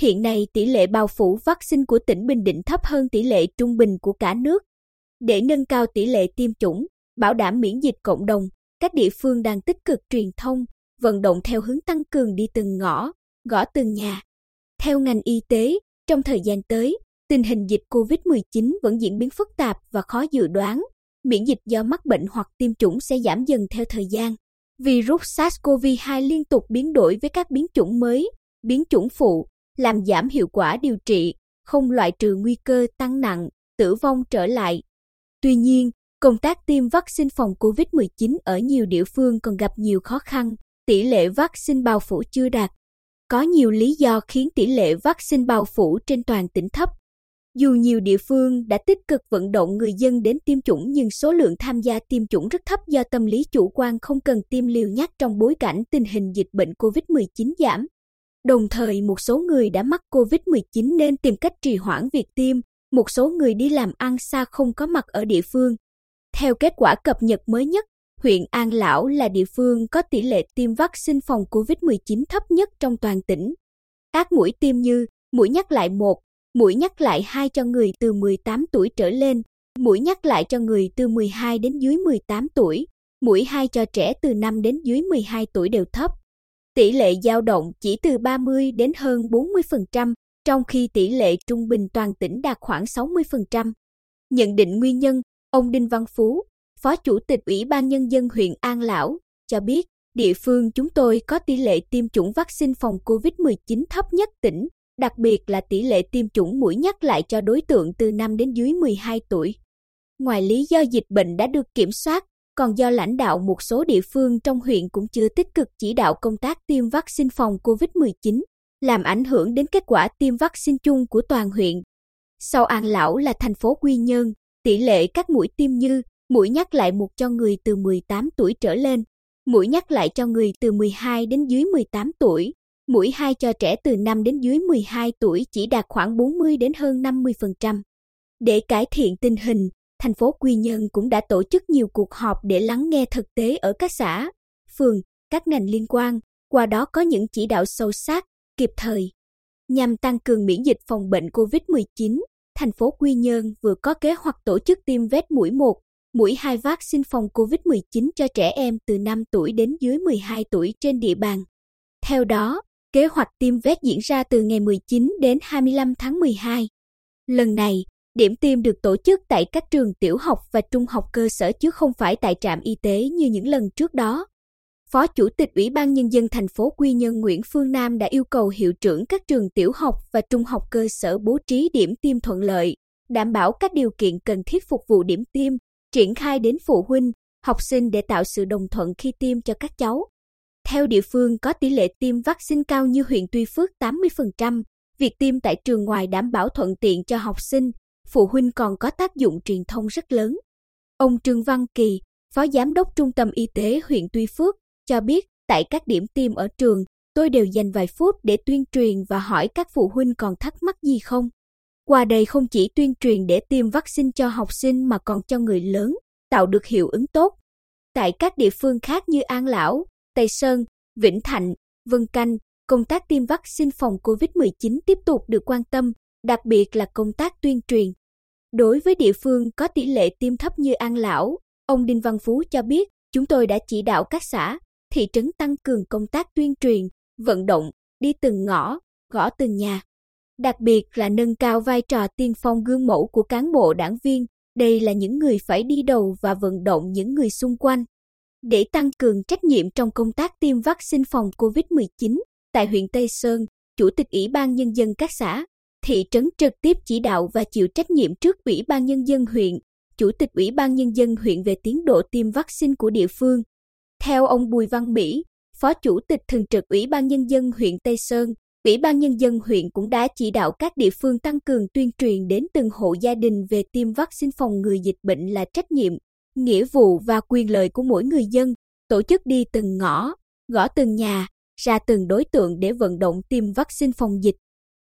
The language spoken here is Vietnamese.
Hiện nay tỷ lệ bao phủ vaccine của tỉnh Bình Định thấp hơn tỷ lệ trung bình của cả nước. Để nâng cao tỷ lệ tiêm chủng, bảo đảm miễn dịch cộng đồng, các địa phương đang tích cực truyền thông, vận động theo hướng tăng cường đi từng ngõ, gõ từng nhà. Theo ngành y tế, trong thời gian tới, tình hình dịch COVID-19 vẫn diễn biến phức tạp và khó dự đoán. Miễn dịch do mắc bệnh hoặc tiêm chủng sẽ giảm dần theo thời gian. Virus SARS-CoV-2 liên tục biến đổi với các biến chủng mới, biến chủng phụ, làm giảm hiệu quả điều trị, không loại trừ nguy cơ tăng nặng, tử vong trở lại. Tuy nhiên, công tác tiêm vaccine phòng COVID-19 ở nhiều địa phương còn gặp nhiều khó khăn, tỷ lệ vaccine bao phủ chưa đạt. Có nhiều lý do khiến tỷ lệ vaccine bao phủ trên toàn tỉnh thấp. Dù nhiều địa phương đã tích cực vận động người dân đến tiêm chủng nhưng số lượng tham gia tiêm chủng rất thấp do tâm lý chủ quan không cần tiêm liều nhắc trong bối cảnh tình hình dịch bệnh COVID-19 giảm. Đồng thời một số người đã mắc COVID-19 nên tìm cách trì hoãn việc tiêm, một số người đi làm ăn xa không có mặt ở địa phương. Theo kết quả cập nhật mới nhất, huyện An Lão là địa phương có tỷ lệ tiêm vaccine phòng COVID-19 thấp nhất trong toàn tỉnh. Các mũi tiêm như mũi nhắc lại 1, mũi nhắc lại 2 cho người từ 18 tuổi trở lên, mũi nhắc lại cho người từ 12 đến dưới 18 tuổi, mũi 2 cho trẻ từ 5 đến dưới 12 tuổi đều thấp. Tỷ lệ dao động chỉ từ 30 đến hơn 40%, trong khi tỷ lệ trung bình toàn tỉnh đạt khoảng 60%. Nhận định nguyên nhân, ông Đinh Văn Phú, Phó Chủ tịch Ủy ban Nhân dân huyện An Lão, cho biết địa phương chúng tôi có tỷ lệ tiêm chủng vaccine phòng COVID-19 thấp nhất tỉnh, đặc biệt là tỷ lệ tiêm chủng mũi nhắc lại cho đối tượng từ 5 đến dưới 12 tuổi. Ngoài lý do dịch bệnh đã được kiểm soát, còn do lãnh đạo một số địa phương trong huyện cũng chưa tích cực chỉ đạo công tác tiêm vaccine phòng COVID-19, làm ảnh hưởng đến kết quả tiêm vaccine chung của toàn huyện. Sau An Lão là thành phố Quy Nhơn, tỷ lệ các mũi tiêm như mũi nhắc lại một cho người từ 18 tuổi trở lên, mũi nhắc lại cho người từ 12 đến dưới 18 tuổi, mũi 2 cho trẻ từ 5 đến dưới 12 tuổi chỉ đạt khoảng 40 đến hơn 50%. Để cải thiện tình hình, thành phố Quy Nhơn cũng đã tổ chức nhiều cuộc họp để lắng nghe thực tế ở các xã, phường, các ngành liên quan, qua đó có những chỉ đạo sâu sát, kịp thời. Nhằm tăng cường miễn dịch phòng bệnh COVID-19, thành phố Quy Nhơn vừa có kế hoạch tổ chức tiêm vét mũi 1, mũi 2 vaccine phòng COVID-19 cho trẻ em từ 5 tuổi đến dưới 12 tuổi trên địa bàn. Theo đó, kế hoạch tiêm vét diễn ra từ ngày 19 đến 25 tháng 12. Lần này, điểm tiêm được tổ chức tại các trường tiểu học và trung học cơ sở chứ không phải tại trạm y tế như những lần trước đó. Phó Chủ tịch Ủy ban Nhân dân thành phố Quy Nhơn Nguyễn Phương Nam đã yêu cầu hiệu trưởng các trường tiểu học và trung học cơ sở bố trí điểm tiêm thuận lợi, đảm bảo các điều kiện cần thiết phục vụ điểm tiêm, triển khai đến phụ huynh, học sinh để tạo sự đồng thuận khi tiêm cho các cháu. Theo địa phương có tỷ lệ tiêm vaccine cao như huyện Tuy Phước 80%, việc tiêm tại trường ngoài đảm bảo thuận tiện cho học sinh, phụ huynh còn có tác dụng truyền thông rất lớn. Ông Trương Văn Kỳ, Phó Giám đốc Trung tâm Y tế huyện Tuy Phước, cho biết tại các điểm tiêm ở trường, tôi đều dành vài phút để tuyên truyền và hỏi các phụ huynh còn thắc mắc gì không. Qua đây không chỉ tuyên truyền để tiêm vaccine cho học sinh mà còn cho người lớn, tạo được hiệu ứng tốt. Tại các địa phương khác như An Lão, Tây Sơn, Vĩnh Thạnh, Vân Canh, công tác tiêm vaccine phòng COVID-19 tiếp tục được quan tâm, đặc biệt là công tác tuyên truyền. Đối với địa phương có tỷ lệ tiêm thấp như An Lão, ông Đinh Văn Phú cho biết, chúng tôi đã chỉ đạo các xã, thị trấn tăng cường công tác tuyên truyền, vận động, đi từng ngõ, gõ từng nhà. Đặc biệt là nâng cao vai trò tiên phong gương mẫu của cán bộ đảng viên, đây là những người phải đi đầu và vận động những người xung quanh. Để tăng cường trách nhiệm trong công tác tiêm vaccine phòng COVID-19, tại huyện Tây Sơn, Chủ tịch Ủy ban Nhân dân các xã, thị trấn trực tiếp chỉ đạo và chịu trách nhiệm trước Ủy ban Nhân dân huyện, Chủ tịch Ủy ban Nhân dân huyện về tiến độ tiêm vaccine của địa phương. Theo ông Bùi Văn Mỹ, Phó Chủ tịch Thường trực Ủy ban Nhân dân huyện Tây Sơn, Ủy ban Nhân dân huyện cũng đã chỉ đạo các địa phương tăng cường tuyên truyền đến từng hộ gia đình về tiêm vaccine phòng ngừa dịch bệnh là trách nhiệm, nghĩa vụ và quyền lợi của mỗi người dân, tổ chức đi từng ngõ, gõ từng nhà, ra từng đối tượng để vận động tiêm vaccine phòng dịch.